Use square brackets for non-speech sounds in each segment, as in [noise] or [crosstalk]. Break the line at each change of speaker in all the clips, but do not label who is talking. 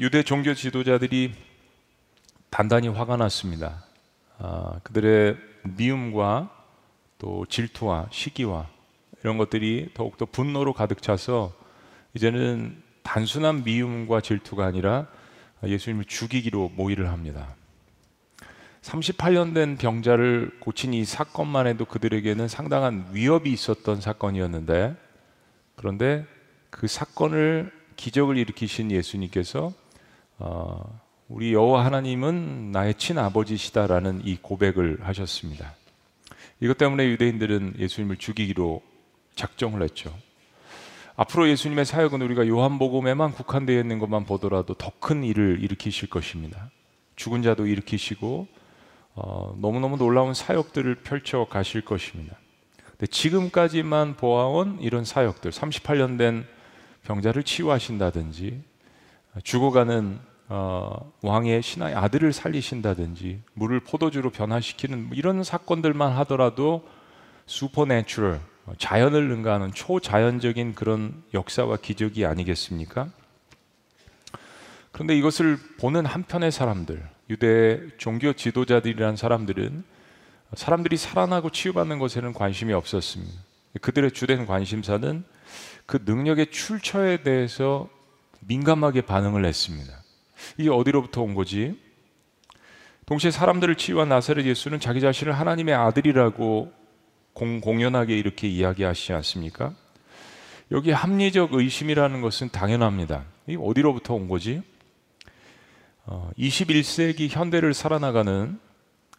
유대 종교 지도자들이 단단히 화가 났습니다. 아, 그들의 미움과 또 질투와 시기와 이런 것들이 더욱더 분노로 가득 차서 이제는 단순한 미움과 질투가 아니라 예수님을 죽이기로 모의를 합니다. 38년 된 병자를 고친 이 사건만 해도 그들에게는 상당한 위협이 있었던 사건이었는데 그런데 그 사건을 기적을 일으키신 예수님께서 어, 우리 여호와 하나님은 나의 친아버지시다라는 이 고백을 하셨습니다. 이것 때문에 유대인들은 예수님을 죽이기로 작정을 했죠. 앞으로 예수님의 사역은 우리가 요한복음에만 국한되어 있는 것만 보더라도 더 큰 일을 일으키실 것입니다. 죽은 자도 일으키시고 어, 너무너무 놀라운 사역들을 펼쳐 가실 것입니다. 근데 지금까지만 보아온 이런 사역들, 38년 된 병자를 치유하신다든지 죽어가는 어, 왕의 신하의 아들을 살리신다든지 물을 포도주로 변화시키는 뭐 이런 사건들만 하더라도 supernatural 자연을 능가하는 초자연적인 그런 역사와 기적이 아니겠습니까? 그런데 이것을 보는 한편의 사람들, 유대 종교 지도자들이란 사람들은 사람들이 살아나고 치유받는 것에는 관심이 없었습니다. 그들의 주된 관심사는 그 능력의 출처에 대해서 민감하게 반응을 했습니다. 이게 어디로부터 온 거지? 동시에 사람들을 치유한 나사렛 예수는 자기 자신을 하나님의 아들이라고 공, 공연하게 이렇게 이야기하시지 않습니까? 여기 합리적 의심이라는 것은 당연합니다. 이 어디로부터 온 거지? 어, 21세기 현대를 살아나가는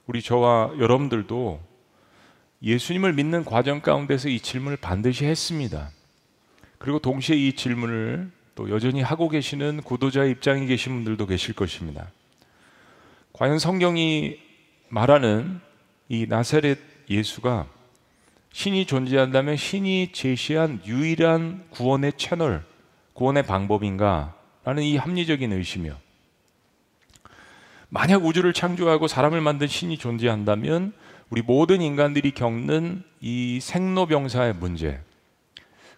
우리 저와 여러분들도 예수님을 믿는 과정 가운데서 이 질문을 반드시 했습니다. 그리고 동시에 이 질문을 또 여전히 하고 계시는 구도자의 입장에 계신 분들도 계실 것입니다. 과연 성경이 말하는 이 나사렛 예수가 신이 존재한다면 신이 제시한 유일한 구원의 채널, 구원의 방법인가? 라는 이 합리적인 의심이요. 만약 우주를 창조하고 사람을 만든 신이 존재한다면 우리 모든 인간들이 겪는 이 생로병사의 문제,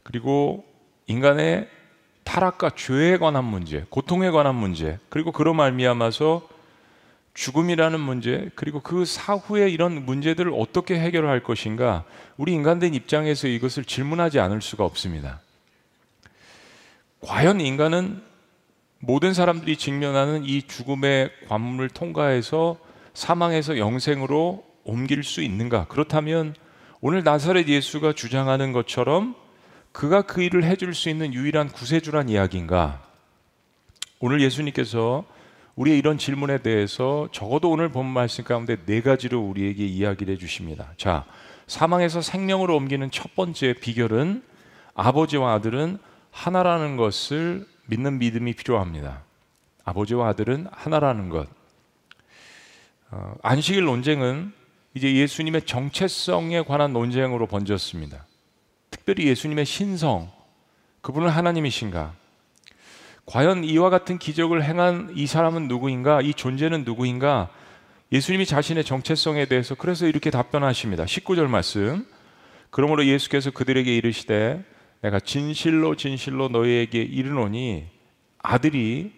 그리고 인간의 타락과 죄에 관한 문제, 고통에 관한 문제, 그리고 그로 말미암아서 죽음이라는 문제, 그리고 그 사후에 이런 문제들을 어떻게 해결할 것인가, 우리 인간된 입장에서 이것을 질문하지 않을 수가 없습니다. 과연 인간은 모든 사람들이 직면하는 이 죽음의 관문을 통과해서 사망에서 영생으로 옮길 수 있는가? 그렇다면 오늘 나사렛 예수가 주장하는 것처럼 그가 그 일을 해줄 수 있는 유일한 구세주란 이야기인가? 오늘 예수님께서 우리의 이런 질문에 대해서 적어도 오늘 본 말씀 가운데 네 가지로 우리에게 이야기를 해주십니다. 자, 사망에서 생명으로 옮기는 첫 번째 비결은 아버지와 아들은 하나라는 것을 믿는 믿음이 필요합니다. 아버지와 아들은 하나라는 것. 어, 안식일 논쟁은 이제 예수님의 정체성에 관한 논쟁으로 번졌습니다. 특별히 예수님의 신성, 그분은 하나님이신가? 과연 이와 같은 기적을 행한 이 사람은 누구인가? 이 존재는 누구인가? 예수님이 자신의 정체성에 대해서 그래서 이렇게 답변하십니다. 19절 말씀. 그러므로 예수께서 그들에게 이르시되 내가 진실로 진실로 너희에게 이르노니 아들이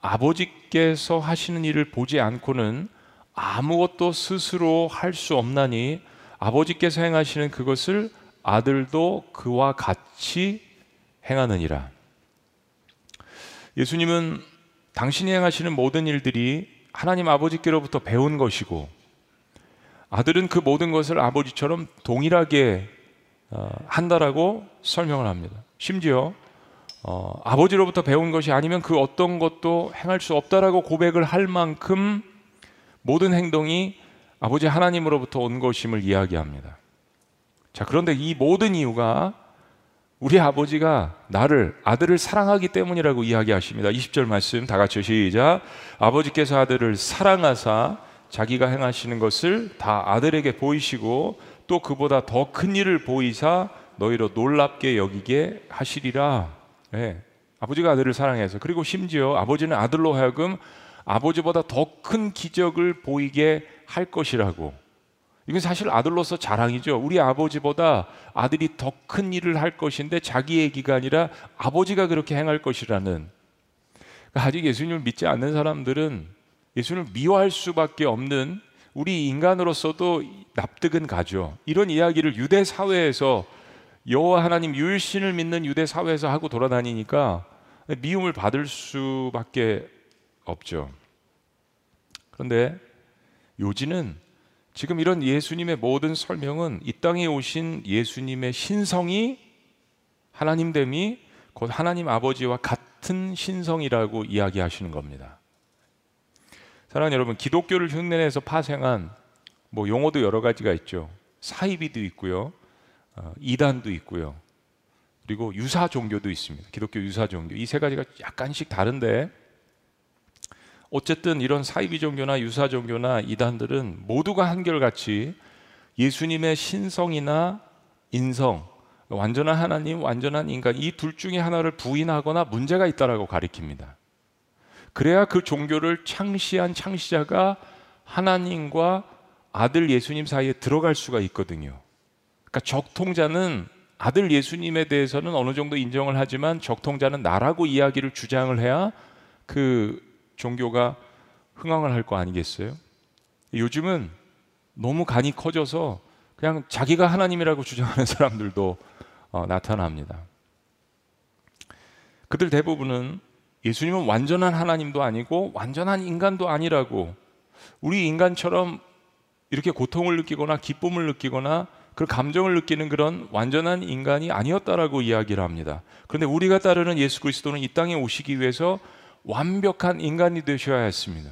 아버지께서 하시는 일을 보지 않고는 아무것도 스스로 할 수 없나니 아버지께서 행하시는 그것을 아들도 그와 같이 행하느니라. 예수님은 당신이 행하시는 모든 일들이 하나님 아버지께로부터 배운 것이고 아들은 그 모든 것을 아버지처럼 동일하게 어, 한다라고 설명을 합니다. 심지어 어, 아버지로부터 배운 것이 아니면 그 어떤 것도 행할 수 없다라고 고백을 할 만큼 모든 행동이 아버지 하나님으로부터 온 것임을 이야기합니다. 자, 그런데 이 모든 이유가 우리 아버지가 나를 아들을 사랑하기 때문이라고 이야기하십니다. 20절 말씀 다 같이 시작. 아버지께서 아들을 사랑하사 자기가 행하시는 것을 다 아들에게 보이시고 또 그보다 더 큰 일을 보이사 너희로 놀랍게 여기게 하시리라. 네. 아버지가 아들을 사랑해서 그리고 심지어 아버지는 아들로 하여금 아버지보다 더 큰 기적을 보이게 할 것이라고. 이건 사실 아들로서 자랑이죠. 우리 아버지보다 아들이 더 큰 일을 할 것인데 자기 얘기가 아니라 아버지가 그렇게 행할 것이라는. 그러니까 아직 예수님을 믿지 않는 사람들은 예수님을 미워할 수밖에 없는 우리 인간으로서도 납득은 가죠. 이런 이야기를 유대 사회에서 여호와 하나님 유일신을 믿는 유대 사회에서 하고 돌아다니니까 미움을 받을 수밖에 없죠. 그런데 요지는 지금 이런 예수님의 모든 설명은 이 땅에 오신 예수님의 신성이 하나님됨이 곧 하나님 아버지와 같은 신성이라고 이야기하시는 겁니다. 사랑하는 여러분, 기독교를 흉내내서 파생한 뭐 용어도 여러 가지가 있죠. 사이비도 있고요, 어, 이단도 있고요, 그리고 유사 종교도 있습니다. 기독교 유사 종교 이 세 가지가 약간씩 다른데 어쨌든 이런 사이비 종교나 유사 종교나 이단들은 모두가 한결같이 예수님의 신성이나 인성, 완전한 하나님, 완전한 인간 이 둘 중에 하나를 부인하거나 문제가 있다라고 가리킵니다. 그래야 그 종교를 창시한 창시자가 하나님과 아들 예수님 사이에 들어갈 수가 있거든요. 그러니까 적통자는 아들 예수님에 대해서는 어느 정도 인정을 하지만 적통자는 나라고 이야기를 주장을 해야 그 종교가 흥황을 할 거 아니겠어요? 요즘은 너무 간이 커져서 그냥 자기가 하나님이라고 주장하는 [laughs] 사람들도 어, 나타납니다. 그들 대부분은 예수님은 완전한 하나님도 아니고 완전한 인간도 아니라고 우리 인간처럼 이렇게 고통을 느끼거나 기쁨을 느끼거나 그 감정을 느끼는 그런 완전한 인간이 아니었다라고 이야기를 합니다. 그런데 우리가 따르는 예수 그리스도는 이 땅에 오시기 위해서 완벽한 인간이 되셔야 했습니다.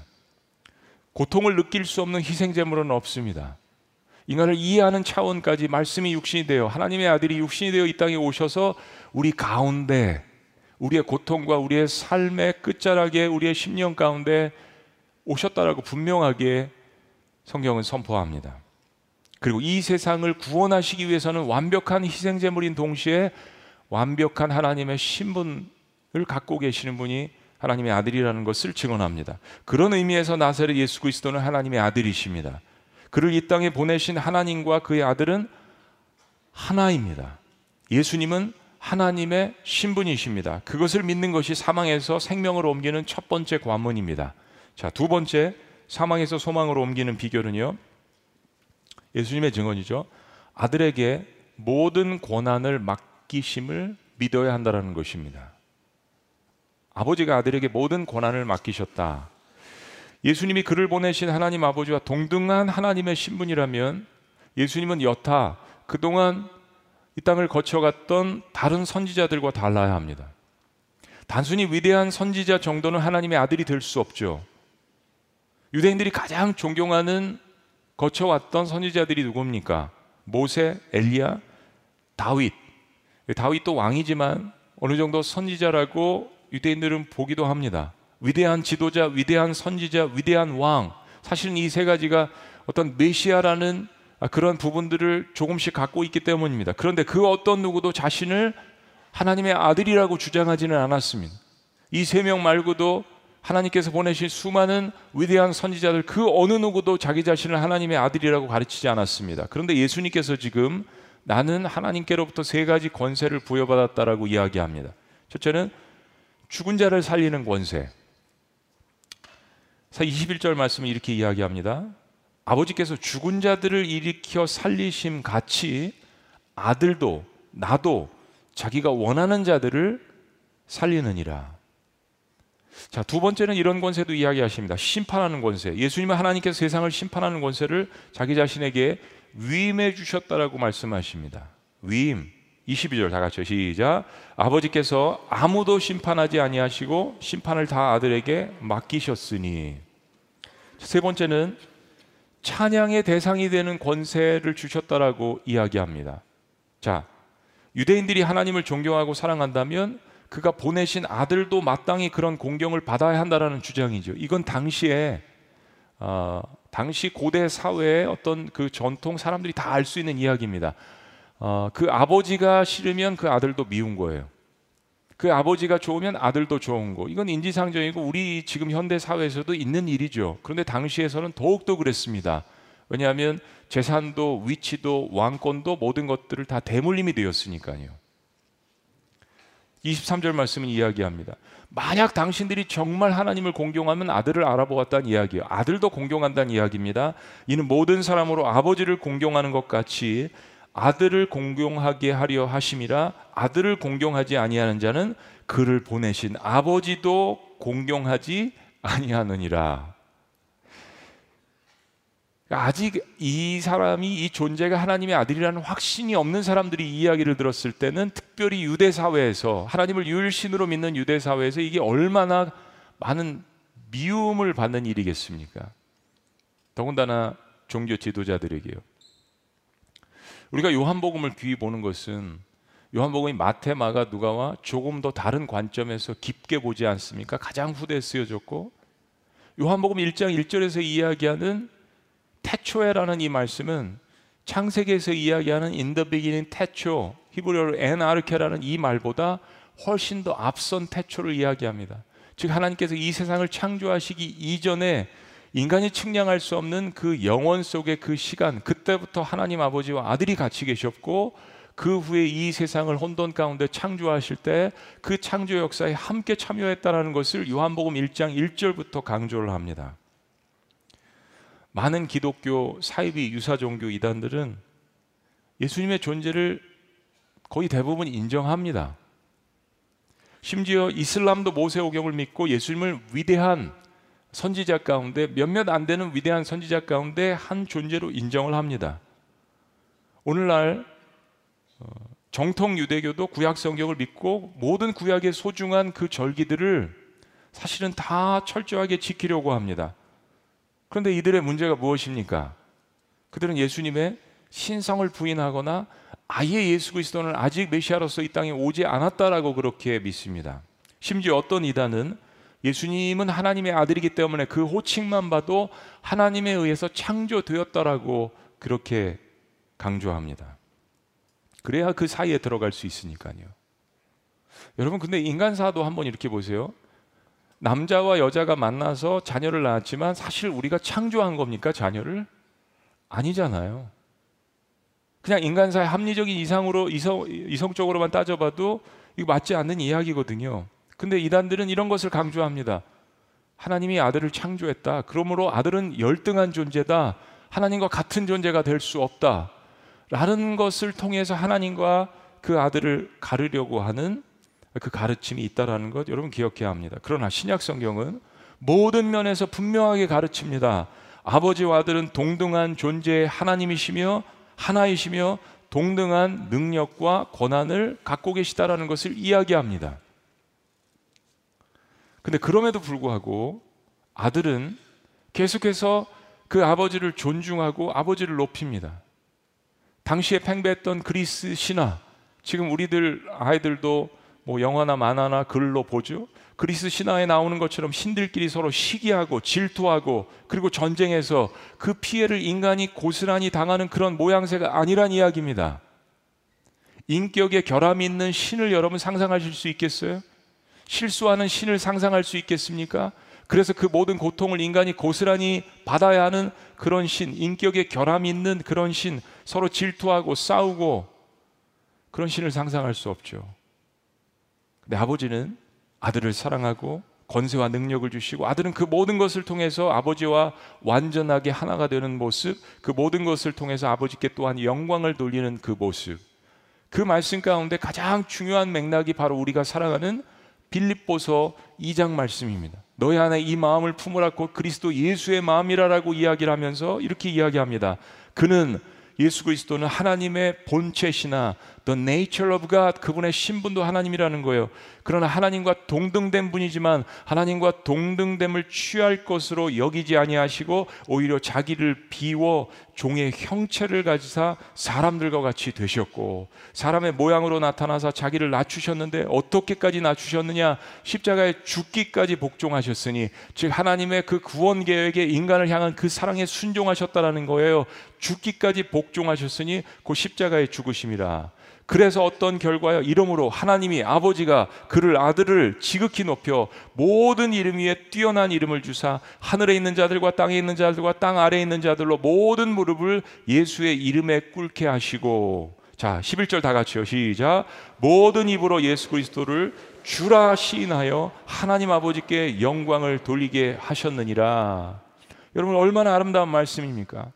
고통을 느낄 수 없는 희생제물은 없습니다. 인간을 이해하는 차원까지 말씀이 육신이 되어 하나님의 아들이 육신이 되어 이 땅에 오셔서 우리 가운데 우리의 고통과 우리의 삶의 끝자락에 우리의 심령 가운데 오셨다라고 분명하게 성경은 선포합니다. 그리고 이 세상을 구원하시기 위해서는 완벽한 희생제물인 동시에 완벽한 하나님의 신분을 갖고 계시는 분이 하나님의 아들이라는 것을 증언합니다. 그런 의미에서 나사렛 예수 그리스도는 하나님의 아들이십니다. 그를 이 땅에 보내신 하나님과 그의 아들은 하나입니다. 예수님은 하나님의 신분이십니다. 그것을 믿는 것이 사망에서 생명으로 옮기는 첫 번째 관문입니다. 자, 두 번째 사망에서 소망으로 옮기는 비결은요. 예수님의 증언이죠. 아들에게 모든 권한을 맡기심을 믿어야 한다는 것입니다. 아버지가 아들에게 모든 권한을 맡기셨다. 예수님이 그를 보내신 하나님 아버지와 동등한 하나님의 신분이라면 예수님은 여타 그동안 이 땅을 거쳐갔던 다른 선지자들과 달라야 합니다. 단순히 위대한 선지자 정도는 하나님의 아들이 될 수 없죠. 유대인들이 가장 존경하는 거쳐왔던 선지자들이 누굽니까? 모세, 엘리야, 다윗. 다윗도 왕이지만 어느 정도 선지자라고 유대인들은 보기도 합니다. 위대한 지도자, 위대한 선지자, 위대한 왕. 사실은 이 세 가지가 어떤 메시아라는 그런 부분들을 조금씩 갖고 있기 때문입니다. 그런데 그 어떤 누구도 자신을 하나님의 아들이라고 주장하지는 않았습니다. 이 세 명 말고도 하나님께서 보내신 수많은 위대한 선지자들 그 어느 누구도 자기 자신을 하나님의 아들이라고 가르치지 않았습니다. 그런데 예수님께서 지금 나는 하나님께로부터 세 가지 권세를 부여받았다라고 이야기합니다. 첫째는 죽은 자를 살리는 권세. 21절 말씀을 이렇게 이야기합니다. 아버지께서 죽은 자들을 일으켜 살리심 같이 아들도 나도 자기가 원하는 자들을 살리느니라. 자, 두 번째는 이런 권세도 이야기하십니다. 심판하는 권세. 예수님은 하나님께서 세상을 심판하는 권세를 자기 자신에게 위임해 주셨다라고 말씀하십니다. 위임. 22절 다 같이 시작. 아버지께서 아무도 심판하지 아니하시고 심판을 다 아들에게 맡기셨으니. 세 번째는 찬양의 대상이 되는 권세를 주셨다라고 이야기합니다. 자, 유대인들이 하나님을 존경하고 사랑한다면 그가 보내신 아들도 마땅히 그런 공경을 받아야 한다라는 주장이죠. 이건 당시에 어, 당시 고대 사회의 어떤 그 전통 사람들이 다 알 수 있는 이야기입니다. 어, 그 아버지가 싫으면 그 아들도 미운 거예요. 그 아버지가 좋으면 아들도 좋은 거. 이건 인지상정이고 우리 지금 현대 사회에서도 있는 일이죠. 그런데 당시에서는 더욱더 그랬습니다. 왜냐하면 재산도 위치도 왕권도 모든 것들을 다 대물림이 되었으니까요. 23절 말씀은 이야기합니다. 만약 당신들이 정말 하나님을 공경하면 아들을 알아보았다는 이야기예요. 아들도 공경한다는 이야기입니다. 이는 모든 사람으로 아버지를 공경하는 것 같이 아들을 공경하게 하려 하심이라 아들을 공경하지 아니하는 자는 그를 보내신 아버지도 공경하지 아니하느니라. 아직 이 사람이 이 존재가 하나님의 아들이라는 확신이 없는 사람들이 이 이야기를 들었을 때는 특별히 유대 사회에서 하나님을 유일신으로 믿는 유대 사회에서 이게 얼마나 많은 미움을 받는 일이겠습니까? 더군다나 종교 지도자들에게요. 우리가 요한복음을 귀히 보는 것은 요한복음이 마태, 마가, 누가와 조금 더 다른 관점에서 깊게 보지 않습니까? 가장 후대에 쓰여졌고 요한복음 1장 1절에서 이야기하는 태초에라는 이 말씀은 창세기에서 이야기하는 in the beginning 태초 히브리어로 엔아르케라는 이 말보다 훨씬 더 앞선 태초를 이야기합니다. 즉 하나님께서 이 세상을 창조하시기 이전에 인간이 측량할 수 없는 그 영원 속의 그 시간 그때부터 하나님 아버지와 아들이 같이 계셨고 그 후에 이 세상을 혼돈 가운데 창조하실 때 그 창조 역사에 함께 참여했다라는 것을 요한복음 1장 1절부터 강조를 합니다. 많은 기독교 사이비 유사 종교 이단들은 예수님의 존재를 거의 대부분 인정합니다. 심지어 이슬람도 모세오경을 믿고 예수님을 위대한 선지자 가운데 몇몇 안 되는 위대한 선지자 가운데 한 존재로 인정을 합니다. 오늘날 어, 정통 유대교도 구약 성경을 믿고 모든 구약의 소중한 그 절기들을 사실은 다 철저하게 지키려고 합니다. 그런데 이들의 문제가 무엇입니까? 그들은 예수님의 신성을 부인하거나 아예 예수 그리스도는 아직 메시아로서 이 땅에 오지 않았다라고 그렇게 믿습니다. 심지어 어떤 이단은 예수님은 하나님의 아들이기 때문에 그 호칭만 봐도 하나님에 의해서 창조되었다라고 그렇게 강조합니다. 그래야 그 사이에 들어갈 수 있으니까요. 여러분 근데 인간사도 한번 이렇게 보세요. 남자와 여자가 만나서 자녀를 낳았지만 사실 우리가 창조한 겁니까? 자녀를? 아니잖아요. 그냥 인간사의 합리적인 이상으로 이성, 이성적으로만 따져봐도 이거 맞지 않는 이야기거든요. 근데 이단들은 이런 것을 강조합니다. 하나님이 아들을 창조했다. 그러므로 아들은 열등한 존재다. 하나님과 같은 존재가 될 수 없다. 라는 것을 통해서 하나님과 그 아들을 가르려고 하는 그 가르침이 있다라는 것 여러분 기억해야 합니다. 그러나 신약 성경은 모든 면에서 분명하게 가르칩니다. 아버지와 아들은 동등한 존재의 하나님이시며 하나이시며 동등한 능력과 권한을 갖고 계시다라는 것을 이야기합니다. 근데 그럼에도 불구하고 아들은 계속해서 그 아버지를 존중하고 아버지를 높입니다. 당시에 팽배했던 그리스 신화, 지금 우리들 아이들도 뭐 영화나 만화나 글로 보죠. 그리스 신화에 나오는 것처럼 신들끼리 서로 시기하고 질투하고 그리고 전쟁에서 그 피해를 인간이 고스란히 당하는 그런 모양새가 아니란 이야기입니다. 인격에 결함이 있는 신을 여러분 상상하실 수 있겠어요? 실수하는 신을 상상할 수 있겠습니까? 그래서 그 모든 고통을 인간이 고스란히 받아야 하는 그런 신, 인격에 결함이 있는 그런 신, 서로 질투하고 싸우고 그런 신을 상상할 수 없죠. 근데 아버지는 아들을 사랑하고 권세와 능력을 주시고 아들은 그 모든 것을 통해서 아버지와 완전하게 하나가 되는 모습, 그 모든 것을 통해서 아버지께 또한 영광을 돌리는 그 모습. 그 말씀 가운데 가장 중요한 맥락이 바로 우리가 사랑하는 빌립보서 2장 말씀입니다. 너희 안에 이 마음을 품으라 곧 그리스도 예수의 마음이라라고 이야기를 하면서 이렇게 이야기합니다. 그는 예수 그리스도는 하나님의 본체시나 the nature of God 그분의 신분도 하나님이라는 거예요. 그러나 하나님과 동등된 분이지만 하나님과 동등됨을 취할 것으로 여기지 아니하시고 오히려 자기를 비워 종의 형체를 가지사 사람들과 같이 되셨고 사람의 모양으로 나타나사 자기를 낮추셨는데 어떻게까지 낮추셨느냐 십자가에 죽기까지 복종하셨으니 즉 하나님의 그 구원 계획에 인간을 향한 그 사랑에 순종하셨다라는 거예요. 죽기까지 복종하셨으니 그 십자가에 죽으심이라. 그래서 어떤 결과요? 이름으로 하나님이 아버지가 그를 아들을 지극히 높여 모든 이름 위에 뛰어난 이름을 주사 하늘에 있는 자들과 땅에 있는 자들과 땅 아래에 있는 자들로 모든 무릎을 예수의 이름에 꿇게 하시고 자, 11절 다 같이요. 시작. 모든 입으로 예수 그리스도를 주라 시인하여 하나님 아버지께 영광을 돌리게 하셨느니라. 여러분 얼마나 아름다운 말씀입니까?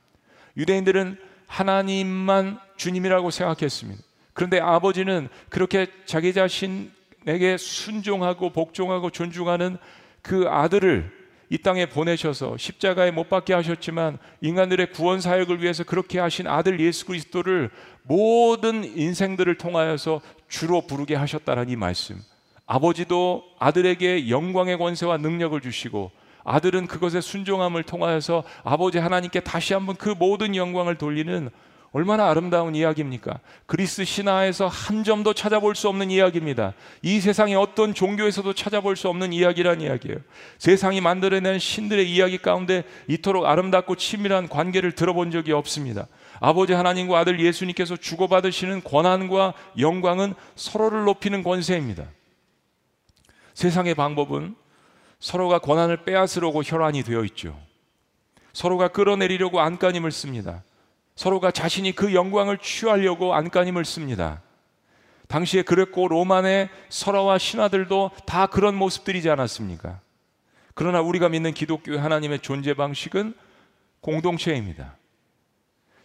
유대인들은 하나님만 주님이라고 생각했습니다. 그런데 아버지는 그렇게 자기 자신에게 순종하고 복종하고 존중하는 그 아들을 이 땅에 보내셔서 십자가에 못 박게 하셨지만 인간들의 구원 사역을 위해서 그렇게 하신 아들 예수 그리스도를 모든 인생들을 통하여서 주로 부르게 하셨다는 이 말씀. 아버지도 아들에게 영광의 권세와 능력을 주시고 아들은 그것의 순종함을 통하여서 아버지 하나님께 다시 한번 그 모든 영광을 돌리는 얼마나 아름다운 이야기입니까? 그리스 신화에서 한 점도 찾아볼 수 없는 이야기입니다. 이 세상의 어떤 종교에서도 찾아볼 수 없는 이야기란 이야기예요. 세상이 만들어낸 신들의 이야기 가운데 이토록 아름답고 치밀한 관계를 들어본 적이 없습니다. 아버지 하나님과 아들 예수님께서 주고받으시는 권한과 영광은 서로를 높이는 권세입니다. 세상의 방법은 서로가 권한을 빼앗으려고 혈안이 되어 있죠. 서로가 끌어내리려고 안간힘을 씁니다. 서로가 자신이 그 영광을 취하려고 안간힘을 씁니다. 당시에 그랬고 로만의 설화와 신하들도 다 그런 모습들이지 않았습니까? 그러나 우리가 믿는 기독교 하나님의 존재 방식은 공동체입니다.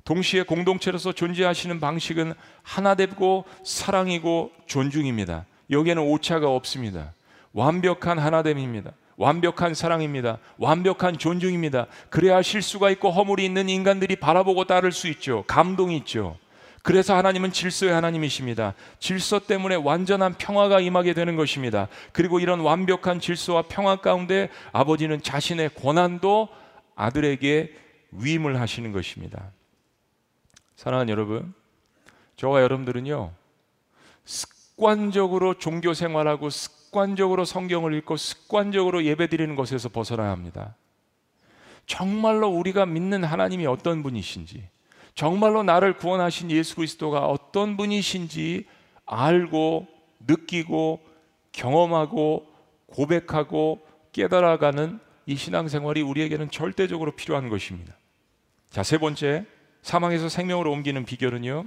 동시에 공동체로서 존재하시는 방식은 하나 되고 사랑이고 존중입니다. 여기에는 오차가 없습니다. 완벽한 하나됨입니다. 완벽한 사랑입니다. 완벽한 존중입니다. 그래야 실수가 있고 허물이 있는 인간들이 바라보고 따를 수 있죠. 감동이 있죠. 그래서 하나님은 질서의 하나님이십니다. 질서 때문에 완전한 평화가 임하게 되는 것입니다. 그리고 이런 완벽한 질서와 평화 가운데 아버지는 자신의 권한도 아들에게 위임을 하시는 것입니다. 사랑하는 여러분, 저와 여러분들은요, 습관적으로 종교 생활하고 습 관적으로 성경을 읽고 습관적으로 예배드리는 것에서 벗어나야 합니다. 정말로 우리가 믿는 하나님이 어떤 분이신지, 정말로 나를 구원하신 예수 그리스도가 어떤 분이신지 알고 느끼고 경험하고 고백하고 깨달아가는 이 신앙생활이 우리에게는 절대적으로 필요한 것입니다. 자, 세 번째, 사망에서 생명으로 옮기는 비결은요.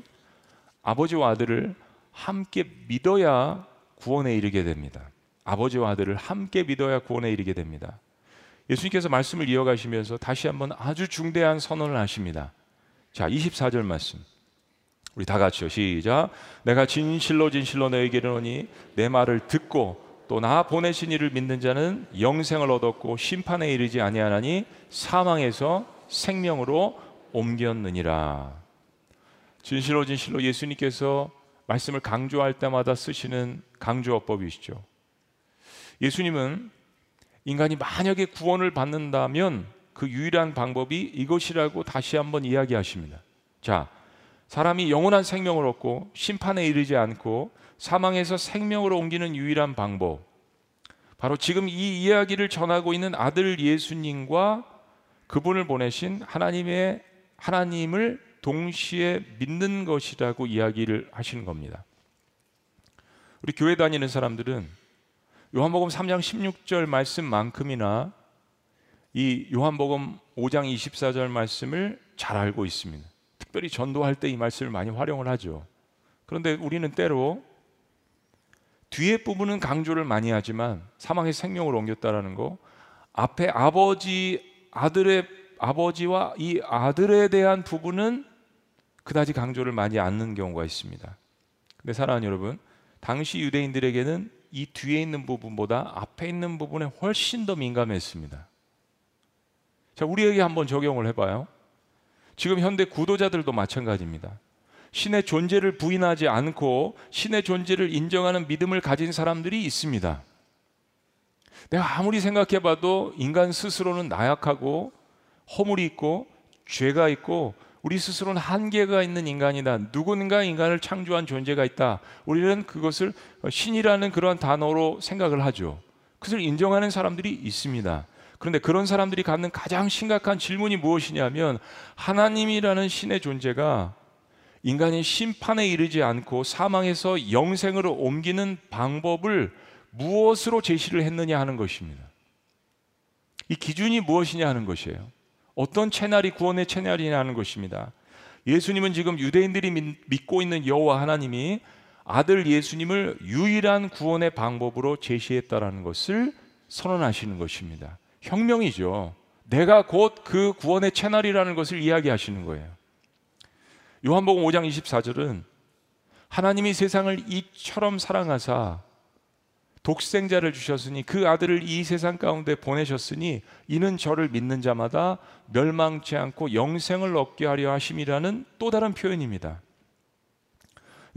아버지와 아들을 함께 믿어야 구원에 이르게 됩니다. 아버지와 아들을 함께 믿어야 구원에 이르게 됩니다. 예수님께서 말씀을 이어가시면서 다시 한번 아주 중대한 선언을 하십니다. 자, 24절 말씀. 우리 다 같이요. 시작. 내가 진실로 진실로 너에게 이르노니 내 말을 듣고 또 나 보내신 이를 믿는 자는 영생을 얻었고 심판에 이르지 아니하나니 사망에서 생명으로 옮겼느니라. 진실로 진실로 예수님께서 말씀을 강조할 때마다 쓰시는 강조어법이시죠. 예수님은 인간이 만약에 구원을 받는다면 그 유일한 방법이 이것이라고 다시 한번 이야기하십니다. 자, 사람이 영원한 생명을 얻고 심판에 이르지 않고 사망에서 생명으로 옮기는 유일한 방법. 바로 지금 이 이야기를 전하고 있는 아들 예수님과 그분을 보내신 하나님의 하나님을 동시에 믿는 것이라고 이야기를 하시는 겁니다. 우리 교회 다니는 사람들은 요한복음 3장 16절 말씀만큼이나 이 요한복음 5장 24절 말씀을 잘 알고 있습니다. 특별히 전도할 때 이 말씀을 많이 활용을 하죠. 그런데 우리는 때로 뒤에 부분은 강조를 많이 하지만 사망의 생명을 옮겼다라는 거 앞에 아버지 아들의 아버지와 이 아들에 대한 부분은 그다지 강조를 많이 않는 경우가 있습니다. 근데 사랑하는 여러분, 당시 유대인들에게는 이 뒤에 있는 부분보다 앞에 있는 부분에 훨씬 더 민감했습니다. 자, 우리에게 한번 적용을 해봐요. 지금 현대 구도자들도 마찬가지입니다. 신의 존재를 부인하지 않고 신의 존재를 인정하는 믿음을 가진 사람들이 있습니다. 내가 아무리 생각해봐도 인간 스스로는 나약하고 허물이 있고 죄가 있고 우리 스스로는 한계가 있는 인간이다. 누군가 인간을 창조한 존재가 있다. 우리는 그것을 신이라는 그런 단어로 생각을 하죠. 그것을 인정하는 사람들이 있습니다. 그런데 그런 사람들이 갖는 가장 심각한 질문이 무엇이냐면 하나님이라는 신의 존재가 인간이 심판에 이르지 않고 사망에서 영생으로 옮기는 방법을 무엇으로 제시를 했느냐 하는 것입니다. 이 기준이 무엇이냐 하는 것이에요. 어떤 채널이 구원의 채널이냐는 것입니다. 예수님은 지금 유대인들이 믿고 있는 여호와 하나님이 아들 예수님을 유일한 구원의 방법으로 제시했다라는 것을 선언하시는 것입니다. 혁명이죠. 내가 곧 그 구원의 채널이라는 것을 이야기하시는 거예요. 요한복음 5장 24절은 하나님이 세상을 이처럼 사랑하사 독생자를 주셨으니 그 아들을 이 세상 가운데 보내셨으니 이는 저를 믿는 자마다 멸망치 않고 영생을 얻게 하려 하심이라는 또 다른 표현입니다.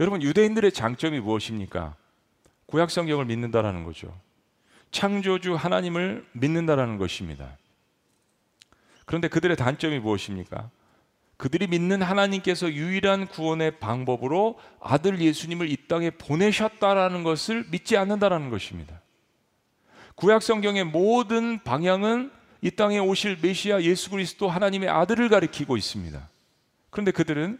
여러분 유대인들의 장점이 무엇입니까? 구약 성경을 믿는다라는 거죠. 창조주 하나님을 믿는다라는 것입니다. 그런데 그들의 단점이 무엇입니까? 그들이 믿는 하나님께서 유일한 구원의 방법으로 아들 예수님을 이 땅에 보내셨다라는 것을 믿지 않는다라는 것입니다. 구약 성경의 모든 방향은 이 땅에 오실 메시아 예수 그리스도 하나님의 아들을 가리키고 있습니다. 그런데 그들은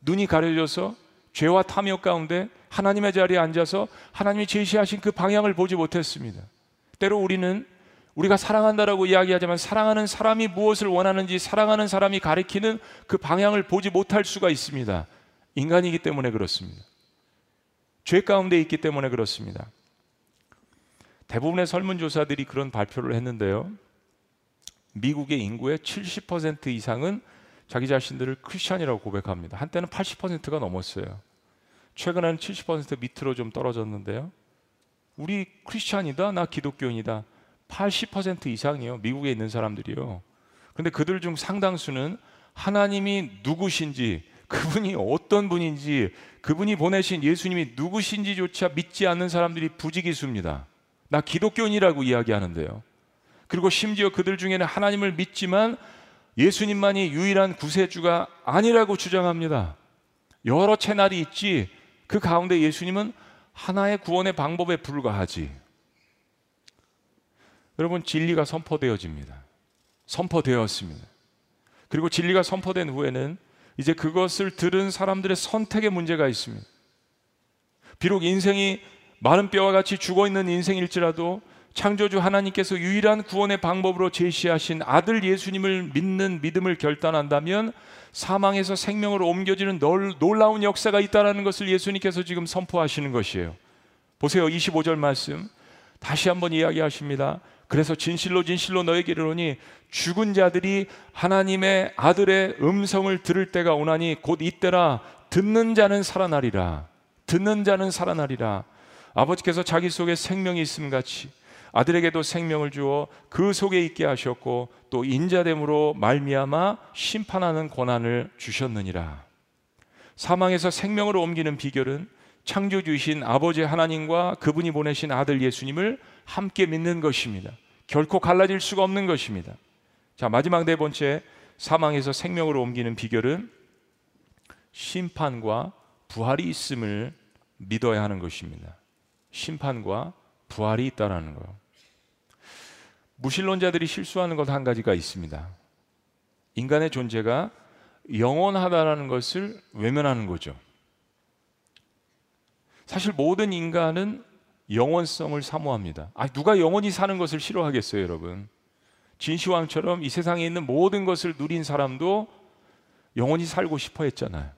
눈이 가려져서 죄와 탐욕 가운데 하나님의 자리에 앉아서 하나님이 제시하신 그 방향을 보지 못했습니다. 때로 우리는 우리가 사랑한다라고 이야기하지만 사랑하는 사람이 무엇을 원하는지 사랑하는 사람이 가리키는 그 방향을 보지 못할 수가 있습니다. 인간이기 때문에 그렇습니다. 죄 가운데 있기 때문에 그렇습니다. 대부분의 설문조사들이 그런 발표를 했는데요. 미국의 인구의 70% 이상은 자기 자신들을 크리스천이라고 고백합니다. 한때는 80%가 넘었어요. 최근에는 70% 밑으로 좀 떨어졌는데요. 우리 크리스천이다, 나 기독교인이다. 80% 이상이요. 미국에 있는 사람들이요. 근데 그들 중 상당수는 하나님이 누구신지, 그분이 어떤 분인지, 그분이 보내신 예수님이 누구신지조차 믿지 않는 사람들이 부지기수입니다. 나 기독교인이라고 이야기하는데요. 그리고 심지어 그들 중에는 하나님을 믿지만 예수님만이 유일한 구세주가 아니라고 주장합니다. 여러 채널이 있지 그 가운데 예수님은 하나의 구원의 방법에 불과하지. 여러분 진리가 선포되어집니다. 선포되었습니다. 그리고 진리가 선포된 후에는 이제 그것을 들은 사람들의 선택의 문제가 있습니다. 비록 인생이 마른 뼈와 같이 죽어 있는 인생일지라도 창조주 하나님께서 유일한 구원의 방법으로 제시하신 아들 예수님을 믿는 믿음을 결단한다면 사망에서 생명으로 옮겨지는 놀라운 역사가 있다라는 것을 예수님께서 지금 선포하시는 것이에요. 보세요. 25절 말씀. 다시 한번 이야기하십니다. 그래서 진실로 진실로 너에게 이르노니 죽은 자들이 하나님의 아들의 음성을 들을 때가 오나니 곧 이때라 듣는 자는 살아나리라. 듣는 자는 살아나리라. 아버지께서 자기 속에 생명이 있음 같이 아들에게도 생명을 주어 그 속에 있게 하셨고 또 인자됨으로 말미암아 심판하는 권한을 주셨느니라. 사망에서 생명으로 옮기는 비결은 창조주신 아버지 하나님과 그분이 보내신 아들 예수님을 함께 믿는 것입니다. 결코 갈라질 수가 없는 것입니다. 자, 마지막 네 번째 사망에서 생명으로 옮기는 비결은 심판과 부활이 있음을 믿어야 하는 것입니다. 심판과 부활이 있다라는 거. 무신론자들이 실수하는 것 한 가지가 있습니다. 인간의 존재가 영원하다라는 것을 외면하는 거죠. 사실 모든 인간은 영원성을 사모합니다. 아, 누가 영원히 사는 것을 싫어하겠어요, 여러분? 진시황처럼 이 세상에 있는 모든 것을 누린 사람도 영원히 살고 싶어 했잖아요.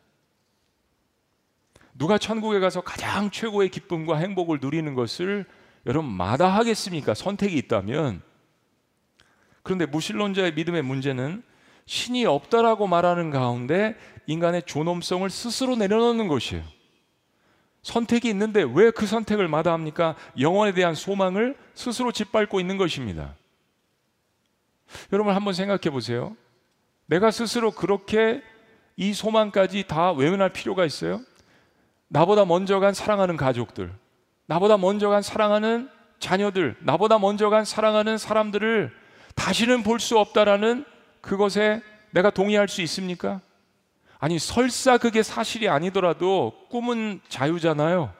누가 천국에 가서 가장 최고의 기쁨과 행복을 누리는 것을 여러분 마다하겠습니까? 선택이 있다면. 그런데 무신론자의 믿음의 문제는 신이 없다라고 말하는 가운데 인간의 존엄성을 스스로 내려놓는 것이에요. 선택이 있는데 왜 그 선택을 마다합니까? 영원에 대한 소망을 스스로 짓밟고 있는 것입니다. 여러분 한번 생각해 보세요. 내가 스스로 그렇게 이 소망까지 다 외면할 필요가 있어요? 나보다 먼저 간 사랑하는 가족들, 나보다 먼저 간 사랑하는 자녀들, 나보다 먼저 간 사랑하는 사람들을 다시는 볼 수 없다라는 그것에 내가 동의할 수 있습니까? 아니, 설사 그게 사실이 아니더라도 꿈은 자유잖아요.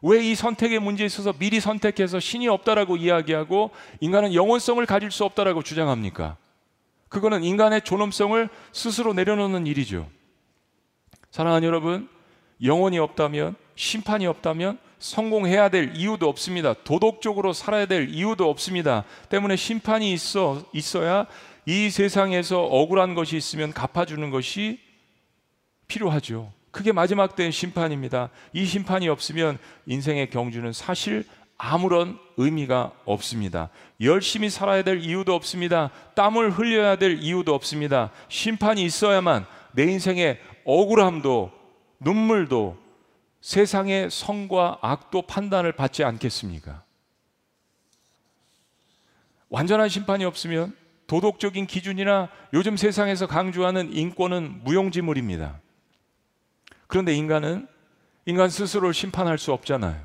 왜 이 선택의 문제에 있어서 미리 선택해서 신이 없다라고 이야기하고 인간은 영원성을 가질 수 없다라고 주장합니까? 그거는 인간의 존엄성을 스스로 내려놓는 일이죠. 사랑하는 여러분, 영혼이 없다면, 심판이 없다면 성공해야 될 이유도 없습니다. 도덕적으로 살아야 될 이유도 없습니다. 때문에 심판이 있어 있어야 이 세상에서 억울한 것이 있으면 갚아주는 것이 필요하죠. 그게 마지막 때의 심판입니다. 이 심판이 없으면 인생의 경주는 사실 아무런 의미가 없습니다. 열심히 살아야 될 이유도 없습니다. 땀을 흘려야 될 이유도 없습니다. 심판이 있어야만 내 인생의 억울함도 눈물도 세상의 성과 악도 판단을 받지 않겠습니까? 완전한 심판이 없으면 도덕적인 기준이나 요즘 세상에서 강조하는 인권은 무용지물입니다. 그런데 인간은 인간 스스로를 심판할 수 없잖아요.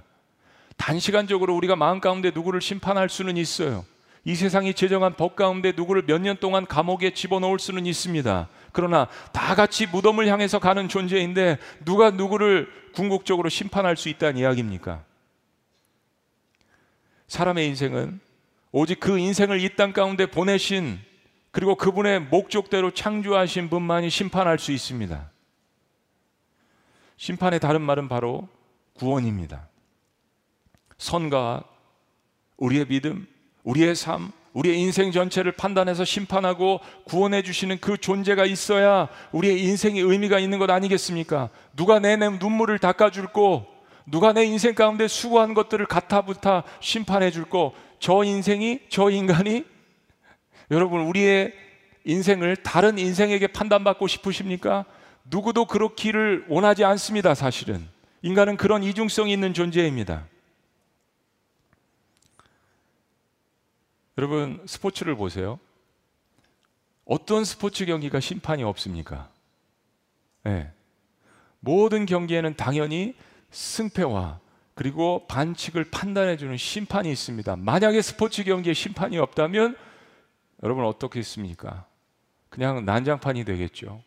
단시간적으로 우리가 마음 가운데 누구를 심판할 수는 있어요. 이 세상이 제정한 법 가운데 누구를 몇 년 동안 감옥에 집어넣을 수는 있습니다. 그러나 다 같이 무덤을 향해서 가는 존재인데 누가 누구를 궁극적으로 심판할 수 있다는 이야기입니까? 사람의 인생은 오직 그 인생을 이 땅 가운데 보내신 그리고 그분의 목적대로 창조하신 분만이 심판할 수 있습니다. 심판의 다른 말은 바로 구원입니다. 선과 우리의 믿음, 우리의 삶, 우리의 인생 전체를 판단해서 심판하고 구원해 주시는 그 존재가 있어야 우리의 인생이 의미가 있는 것 아니겠습니까? 누가 내 눈물을 닦아줄고, 누가 내 인생 가운데 수고한 것들을 가타부타 심판해 줄고, 저 인생이, 저 인간이 여러분, 우리의 인생을 다른 인생에게 판단받고 싶으십니까? 누구도 그렇기를 원하지 않습니다, 사실은. 인간은 그런 이중성이 있는 존재입니다. 여러분, 스포츠를 보세요. 어떤 스포츠 경기가 심판이 없습니까? 네. 모든 경기에는 당연히 승패와 그리고 반칙을 판단해주는 심판이 있습니다. 만약에 스포츠 경기에 심판이 없다면 여러분 어떻겠습니까? 그냥 난장판이 되겠죠.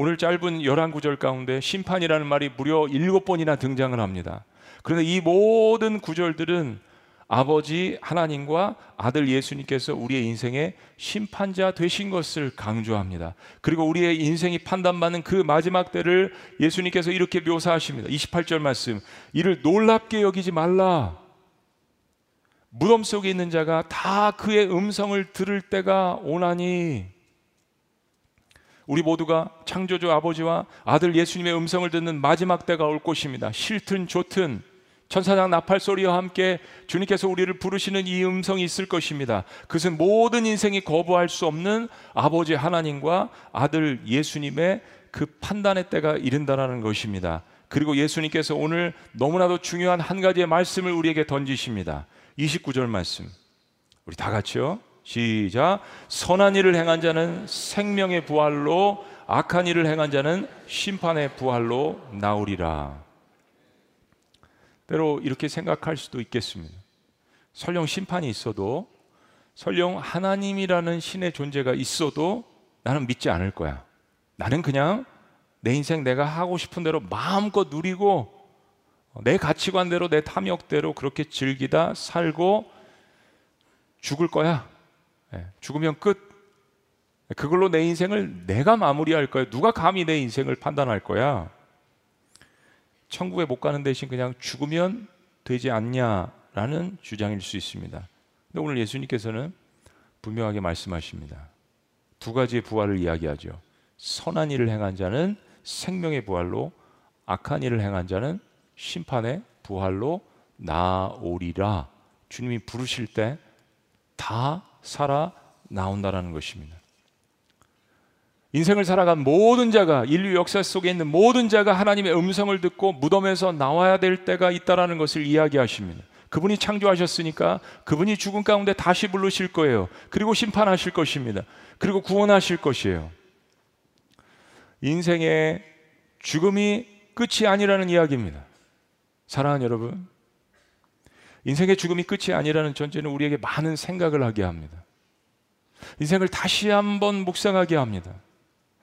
오늘 짧은 11구절 가운데 심판이라는 말이 무려 7번이나 등장을 합니다. 그런데 이 모든 구절들은 아버지 하나님과 아들 예수님께서 우리의 인생의 심판자 되신 것을 강조합니다. 그리고 우리의 인생이 판단받는 그 마지막 때를 예수님께서 이렇게 묘사하십니다. 28절 말씀. 이를 놀랍게 여기지 말라. 무덤 속에 있는 자가 다 그의 음성을 들을 때가 오나니 우리 모두가 창조주 아버지와 아들 예수님의 음성을 듣는 마지막 때가 올 것입니다. 싫든 좋든 천사장 나팔 소리와 함께 주님께서 우리를 부르시는 이 음성이 있을 것입니다. 그것은 모든 인생이 거부할 수 없는 아버지 하나님과 아들 예수님의 그 판단의 때가 이른다라는 것입니다. 그리고 예수님께서 오늘 너무나도 중요한 한 가지의 말씀을 우리에게 던지십니다. 29절 말씀. 우리 다 같이요. 시작. 선한 일을 행한 자는 생명의 부활로 악한 일을 행한 자는 심판의 부활로 나오리라. 때로 이렇게 생각할 수도 있겠습니다. 설령 심판이 있어도 설령 하나님이라는 신의 존재가 있어도 나는 믿지 않을 거야. 나는 그냥 내 인생 내가 하고 싶은 대로 마음껏 누리고 내 가치관대로 내 탐욕대로 그렇게 즐기다 살고 죽을 거야. 예, 죽으면 끝. 그걸로 내 인생을 내가 마무리할 거야. 누가 감히 내 인생을 판단할 거야? 천국에 못 가는 대신 그냥 죽으면 되지 않냐라는 주장일 수 있습니다. 근데 오늘 예수님께서는 분명하게 말씀하십니다. 두 가지의 부활을 이야기하죠. 선한 일을 행한 자는 생명의 부활로 악한 일을 행한 자는 심판의 부활로 나오리라. 주님이 부르실 때 다 살아 나온다라는 것입니다. 인생을 살아간 모든 자가 인류 역사 속에 있는 모든 자가 하나님의 음성을 듣고 무덤에서 나와야 될 때가 있다라는 것을 이야기하십니다. 그분이 창조하셨으니까 그분이 죽은 가운데 다시 부르실 거예요. 그리고 심판하실 것입니다. 그리고 구원하실 것이에요. 인생의 죽음이 끝이 아니라는 이야기입니다. 사랑하는 여러분, 인생의 죽음이 끝이 아니라는 전제는 우리에게 많은 생각을 하게 합니다. 인생을 다시 한번 묵상하게 합니다.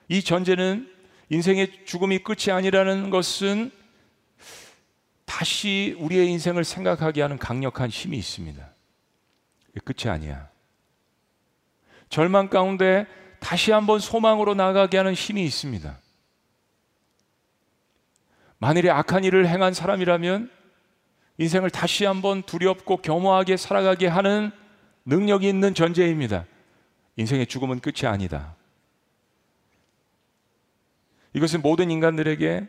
이 전제는 인생의 죽음이 끝이 아니라는 것은 다시 우리의 인생을 생각하게 하는 강력한 힘이 있습니다. 끝이 아니야. 절망 가운데 다시 한번 소망으로 나가게 하는 힘이 있습니다. 만일에 악한 일을 행한 사람이라면 인생을 다시 한번 두렵고 겸허하게 살아가게 하는 능력이 있는 전제입니다. 인생의 죽음은 끝이 아니다. 이것은 모든 인간들에게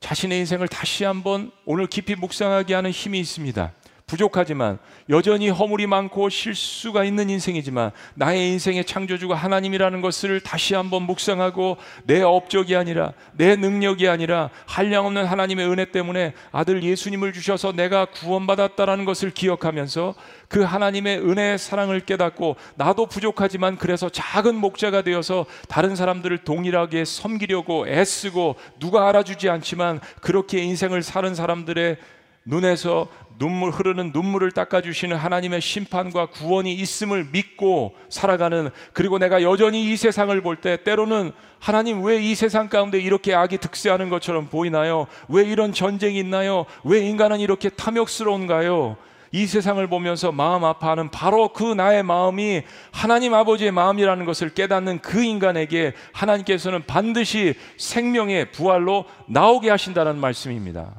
자신의 인생을 다시 한번 오늘 깊이 묵상하게 하는 힘이 있습니다. 부족하지만 여전히 허물이 많고 실수가 있는 인생이지만 나의 인생의 창조주가 하나님이라는 것을 다시 한번 묵상하고 내 업적이 아니라 내 능력이 아니라 한량없는 하나님의 은혜 때문에 아들 예수님을 주셔서 내가 구원받았다라는 것을 기억하면서 그 하나님의 은혜의 사랑을 깨닫고 나도 부족하지만 그래서 작은 목자가 되어서 다른 사람들을 동일하게 섬기려고 애쓰고 누가 알아주지 않지만 그렇게 인생을 사는 사람들의 눈에서 눈물 흐르는 눈물을 닦아주시는 하나님의 심판과 구원이 있음을 믿고 살아가는 그리고 내가 여전히 이 세상을 볼 때 때로는 하나님 왜 이 세상 가운데 이렇게 악이 득세하는 것처럼 보이나요? 왜 이런 전쟁이 있나요? 왜 인간은 이렇게 탐욕스러운가요? 이 세상을 보면서 마음 아파하는 바로 그 나의 마음이 하나님 아버지의 마음이라는 것을 깨닫는 그 인간에게 하나님께서는 반드시 생명의 부활로 나오게 하신다는 말씀입니다.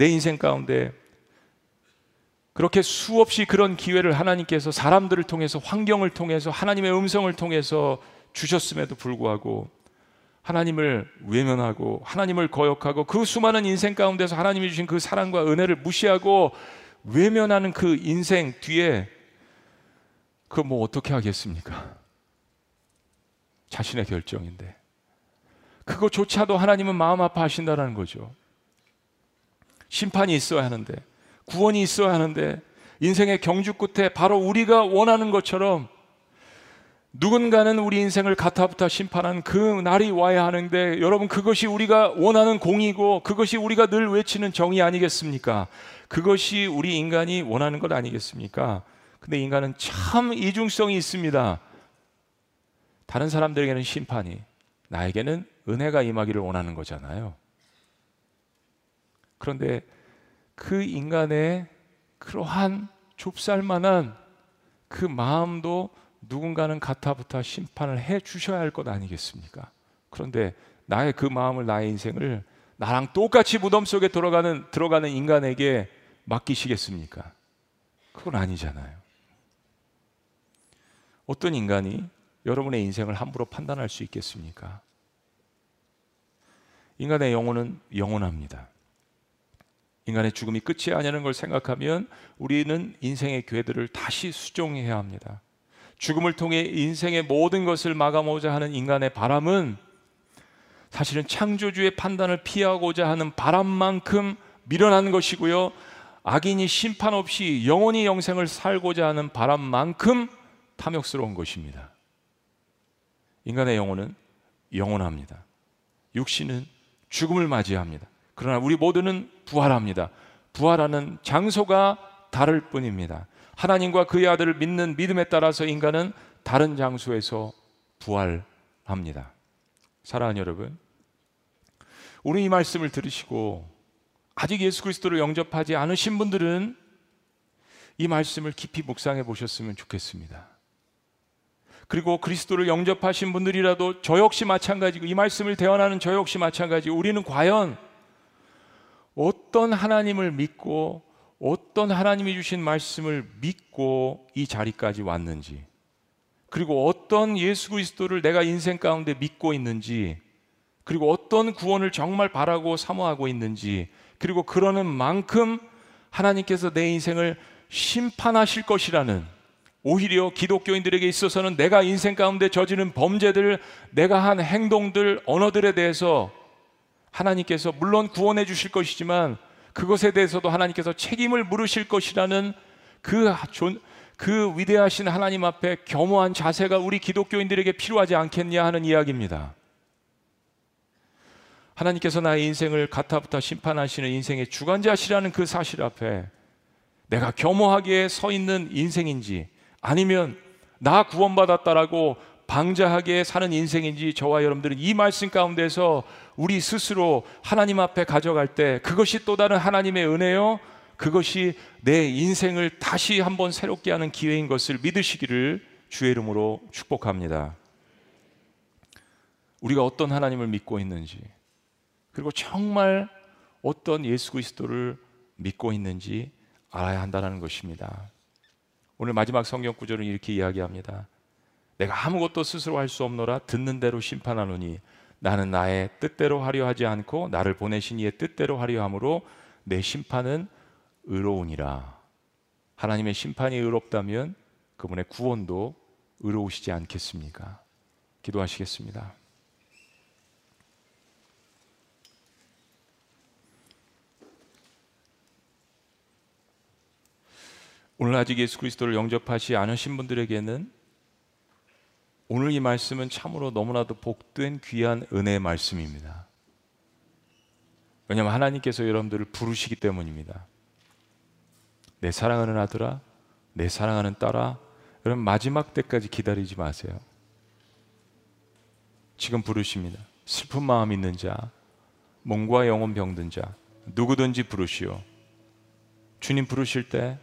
내 인생 가운데 그렇게 수없이 그런 기회를 하나님께서 사람들을 통해서 환경을 통해서 하나님의 음성을 통해서 주셨음에도 불구하고 하나님을 외면하고 하나님을 거역하고 그 수많은 인생 가운데서 하나님이 주신 그 사랑과 은혜를 무시하고 외면하는 그 인생 뒤에 그 뭐 어떻게 하겠습니까? 자신의 결정인데 그거조차도 하나님은 마음 아파하신다는 거죠. 심판이 있어야 하는데 구원이 있어야 하는데 인생의 경주 끝에 바로 우리가 원하는 것처럼 누군가는 우리 인생을 가타부타 심판한 그 날이 와야 하는데 여러분 그것이 우리가 원하는 공이고 그것이 우리가 늘 외치는 정의 아니겠습니까? 그것이 우리 인간이 원하는 것 아니겠습니까? 근데 인간은 참 이중성이 있습니다. 다른 사람들에게는 심판이, 나에게는 은혜가 임하기를 원하는 거잖아요. 그런데 그 인간의 그러한 좁쌀만한 그 마음도 누군가는 가타부타 심판을 해 주셔야 할 것 아니겠습니까? 그런데 나의 그 마음을 나의 인생을 나랑 똑같이 무덤 속에 들어가는 들어가는 인간에게 맡기시겠습니까? 그건 아니잖아요. 어떤 인간이 여러분의 인생을 함부로 판단할 수 있겠습니까? 인간의 영혼은 영원합니다. 인간의 죽음이 끝이 아니라는 걸 생각하면 우리는 인생의 궤들을 다시 수정해야 합니다. 죽음을 통해 인생의 모든 것을 마감하고자 하는 인간의 바람은 사실은 창조주의 판단을 피하고자 하는 바람만큼 미련한 것이고요. 악인이 심판 없이 영원히 영생을 살고자 하는 바람만큼 탐욕스러운 것입니다. 인간의 영혼은 영원합니다. 육신은 죽음을 맞이합니다. 그러나 우리 모두는 부활합니다. 부활하는 장소가 다를 뿐입니다. 하나님과 그의 아들을 믿는 믿음에 따라서 인간은 다른 장소에서 부활합니다. 사랑하는 여러분, 오늘 이 말씀을 들으시고 아직 예수 그리스도를 영접하지 않으신 분들은 이 말씀을 깊이 묵상해 보셨으면 좋겠습니다. 그리고 그리스도를 영접하신 분들이라도 저 역시 마찬가지고 이 말씀을 대언하는 저 역시 마찬가지. 우리는 과연 어떤 하나님을 믿고 어떤 하나님이 주신 말씀을 믿고 이 자리까지 왔는지 그리고 어떤 예수 그리스도를 내가 인생 가운데 믿고 있는지 그리고 어떤 구원을 정말 바라고 사모하고 있는지 그리고 그러는 만큼 하나님께서 내 인생을 심판하실 것이라는 오히려 기독교인들에게 있어서는 내가 인생 가운데 저지른 범죄들, 내가 한 행동들, 언어들에 대해서 하나님께서 물론 구원해 주실 것이지만 그것에 대해서도 하나님께서 책임을 물으실 것이라는 그, 그 위대하신 하나님 앞에 겸허한 자세가 우리 기독교인들에게 필요하지 않겠냐 하는 이야기입니다. 하나님께서 나의 인생을 가타부타 심판하시는 인생의 주관자시라는 그 사실 앞에 내가 겸허하게 서 있는 인생인지 아니면 나 구원받았다라고 방자하게 사는 인생인지 저와 여러분들은 이 말씀 가운데서 우리 스스로 하나님 앞에 가져갈 때 그것이 또 다른 하나님의 은혜요. 그것이 내 인생을 다시 한번 새롭게 하는 기회인 것을 믿으시기를 주의 이름으로 축복합니다. 우리가 어떤 하나님을 믿고 있는지 그리고 정말 어떤 예수 그리스도를 믿고 있는지 알아야 한다는 것입니다. 오늘 마지막 성경 구절은 이렇게 이야기합니다. 내가 아무것도 스스로 할 수 없노라 듣는 대로 심판하노니 나는 나의 뜻대로 하려 하지 않고 나를 보내신 이의 뜻대로 하려 함으로 내 심판은 의로우니라. 하나님의 심판이 의롭다면 그분의 구원도 의로우시지 않겠습니까? 기도하시겠습니다. 오늘 아직 예수 그리스도를 영접하지 않으신 분들에게는 오늘 이 말씀은 참으로 너무나도 복된 귀한 은혜의 말씀입니다. 왜냐하면 하나님께서 여러분들을 부르시기 때문입니다. 내 사랑하는 아들아, 내 사랑하는 딸아, 여러분 마지막 때까지 기다리지 마세요. 지금 부르십니다. 슬픈 마음 있는 자, 몸과 영혼 병든 자, 누구든지 부르시오. 주님 부르실 때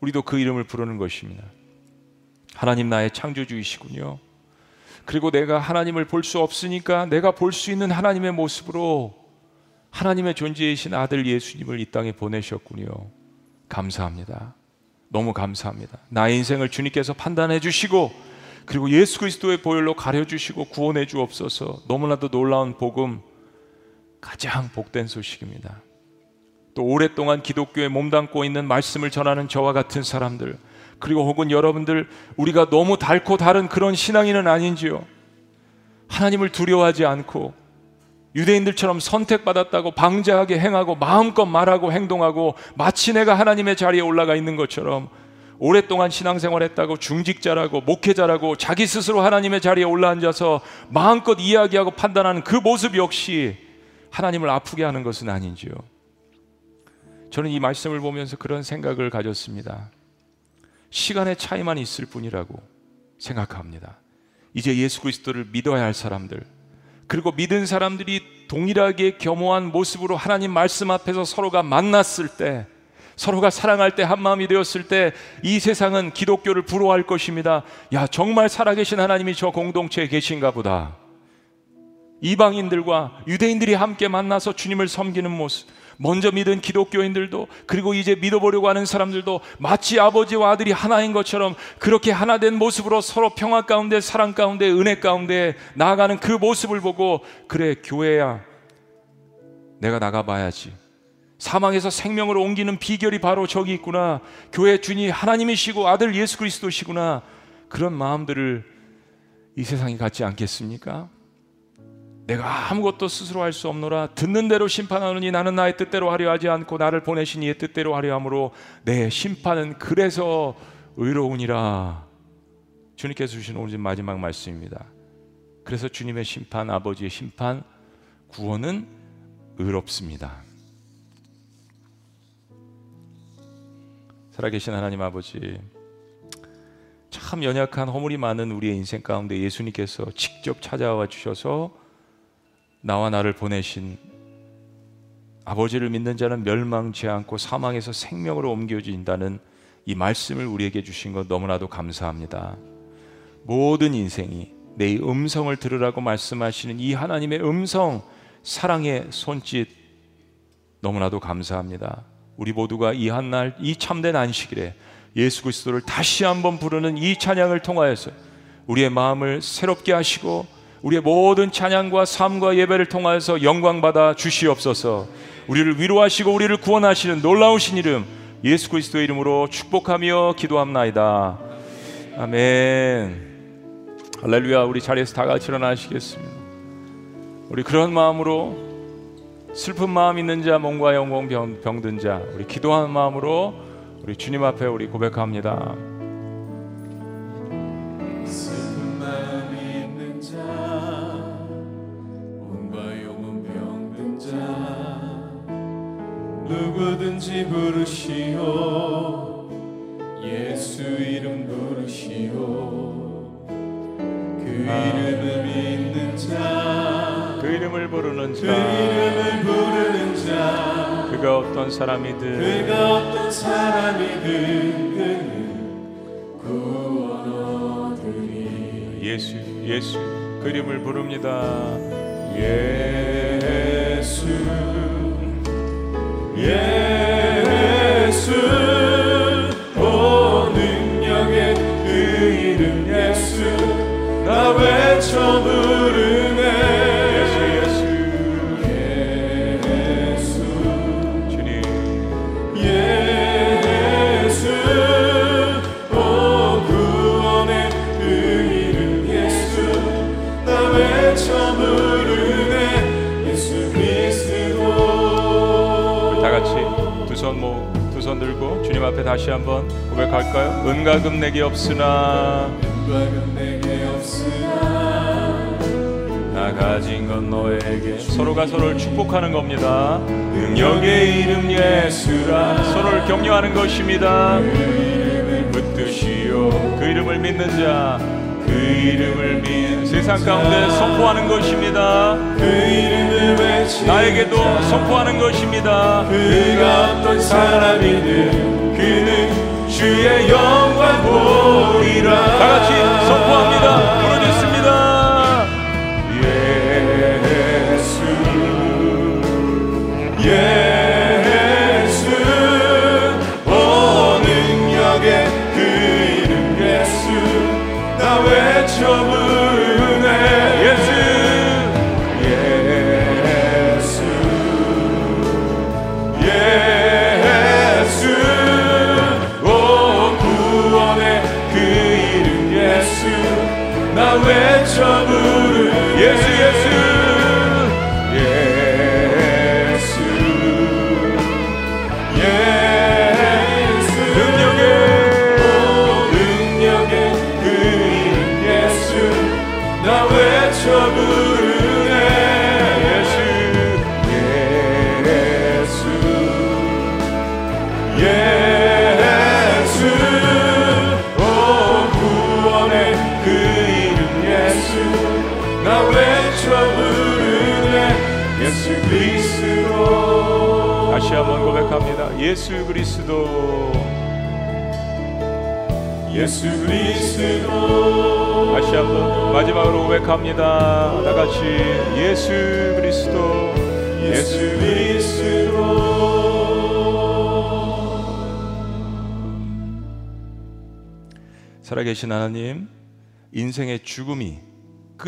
우리도 그 이름을 부르는 것입니다. 하나님 나의 창조주이시군요. 그리고 내가 하나님을 볼 수 없으니까 내가 볼 수 있는 하나님의 모습으로 하나님의 존재이신 아들 예수님을 이 땅에 보내셨군요. 감사합니다. 너무 감사합니다. 나의 인생을 주님께서 판단해 주시고 그리고 예수 그리스도의 보혈로 가려 주시고 구원해 주옵소서. 너무나도 놀라운 복음 가장 복된 소식입니다. 또 오랫동안 기독교에 몸담고 있는 말씀을 전하는 저와 같은 사람들 그리고 혹은 여러분들 우리가 너무 닳고 다른 그런 신앙인은 아닌지요. 하나님을 두려워하지 않고 유대인들처럼 선택받았다고 방자하게 행하고 마음껏 말하고 행동하고 마치 내가 하나님의 자리에 올라가 있는 것처럼 오랫동안 신앙생활 했다고 중직자라고 목회자라고 자기 스스로 하나님의 자리에 올라앉아서 마음껏 이야기하고 판단하는 그 모습 역시 하나님을 아프게 하는 것은 아닌지요. 저는 이 말씀을 보면서 그런 생각을 가졌습니다. 시간의 차이만 있을 뿐이라고 생각합니다. 이제 예수 그리스도를 믿어야 할 사람들, 그리고 믿은 사람들이 동일하게 겸허한 모습으로 하나님 말씀 앞에서 서로가 만났을 때, 서로가 사랑할 때 한 마음이 되었을 때 이 세상은 기독교를 부러워할 것입니다. 야, 정말 살아계신 하나님이 저 공동체에 계신가 보다. 이방인들과 유대인들이 함께 만나서 주님을 섬기는 모습, 먼저 믿은 기독교인들도 그리고 이제 믿어보려고 하는 사람들도 마치 아버지와 아들이 하나인 것처럼 그렇게 하나 된 모습으로 서로 평화 가운데 사랑 가운데 은혜 가운데 나아가는 그 모습을 보고 그래 교회야 내가 나가봐야지. 사망에서 생명으로 옮기는 비결이 바로 저기 있구나. 교회 주님 하나님이시고 아들 예수 그리스도시구나. 그런 마음들을 이 세상이 갖지 않겠습니까? 내가 아무것도 스스로 할 수 없노라. 듣는 대로 심판하느니 나는 나의 뜻대로 하려 하지 않고 나를 보내신 이의 뜻대로 하려 함으로 내 심판은 그래서 의로우니라. 주님께서 주신 오늘 마지막 말씀입니다. 그래서 주님의 심판 아버지의 심판 구원은 의롭습니다. 살아계신 하나님 아버지 참 연약한 허물이 많은 우리의 인생 가운데 예수님께서 직접 찾아와 주셔서 나와 나를 보내신 아버지를 믿는 자는 멸망치 않고 사망에서 생명으로 옮겨진다는 이 말씀을 우리에게 주신 것 너무나도 감사합니다. 모든 인생이 내 음성을 들으라고 말씀하시는 이 하나님의 음성, 사랑의 손짓 너무나도 감사합니다. 우리 모두가 이 한날 이 참된 안식일에 예수 그리스도를 다시 한번 부르는 이 찬양을 통하여서 우리의 마음을 새롭게 하시고 우리의 모든 찬양과 삶과 예배를 통하여서 영광 받아 주시옵소서. 우리를 위로하시고 우리를 구원하시는 놀라우신 이름 예수 그리스도의 이름으로 축복하며 기도합나이다. 아멘. 할렐루야. 우리 자리에서 다 같이 일어나시겠습니다. 우리 그런 마음으로 슬픈 마음 있는 자, 몸과 병, 병든 자, 우리 기도하는 마음으로 우리 주님 앞에 우리 고백합니다.
누구든지 부르시오. 예수 이름 부르시오. 그 이름을 믿는
자 그 이름을 부르는
자 그 이름을 부르는 자
그가 어떤 사람이든
그가 어떤 사람이든 그는 구원 얻으리.
예수 예수 그 이름을 부릅니다.
예수 예
앞에 다시 한번 고백할까요? 은과 금 내게 없으나
은박은 내게 없으나
나 가진 건 너에게 서로가 서로를 축복하는 겁니다. 능력의 이름 예수라 서로를 격려하는 것입니다. 붙드시오 그 이름을 믿는 자그 이름을 믿는 세상 가운데 선포하는 것입니다.
그 이름을 외치
나에게도 선포하는 것입니다.
그가 어떤 사람이든 그는 주의 영광 보리라
다 같이 선포합니다. 부르짖습니다.
예수 예수 오 능력의 그 이름 예수 나 외쳐 부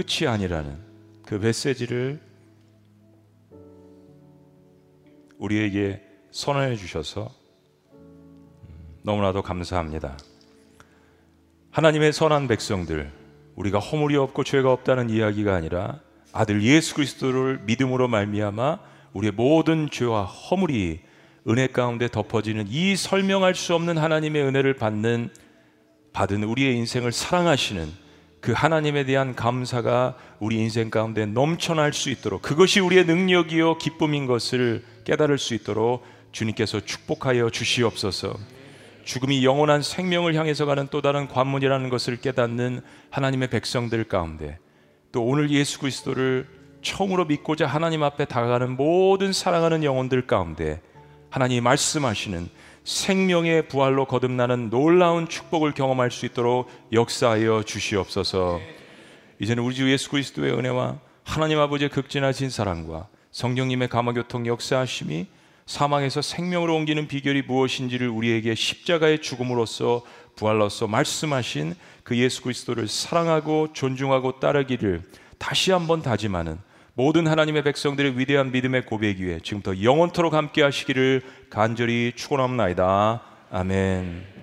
끝이 아니라는 그 메시지를 우리에게 선언해 주셔서 음, 너무나도 감사합니다. 하나님의 선한 백성들, 우리가 허물이 없고 죄가 없다는 이야기가 아니라 아들 예수 그리스도를 믿음으로 말미암아 우리의 모든 죄와 허물이 은혜 가운데 덮어지는 이 설명할 수 없는 하나님의 은혜를 받는 받은 우리의 인생을 사랑하시는 그 하나님에 대한 감사가 우리 인생 가운데 넘쳐날 수 있도록 그것이 우리의 능력이요 기쁨인 것을 깨달을 수 있도록 주님께서 축복하여 주시옵소서. 죽음이 영원한 생명을 향해서 가는 또 다른 관문이라는 것을 깨닫는 하나님의 백성들 가운데 또 오늘 예수 그리스도를 처음으로 믿고자 하나님 앞에 다가가는 모든 사랑하는 영혼들 가운데 하나님이 말씀하시는 생명의 부활로 거듭나는 놀라운 축복을 경험할 수 있도록 역사하여 주시옵소서. 이제는 우리 주 예수 그리스도의 은혜와 하나님 아버지의 극진하신 사랑과 성령님의 감화교통 역사하심이 사망에서 생명으로 옮기는 비결이 무엇인지를 우리에게 십자가의 죽음으로써 부활로서 말씀하신 그 예수 그리스도를 사랑하고 존중하고 따르기를 다시 한번 다짐하는 모든 하나님의 백성들의 위대한 믿음의 고백 위에 지금부터 영원토록 함께 하시기를 간절히 축원합니다. 아멘.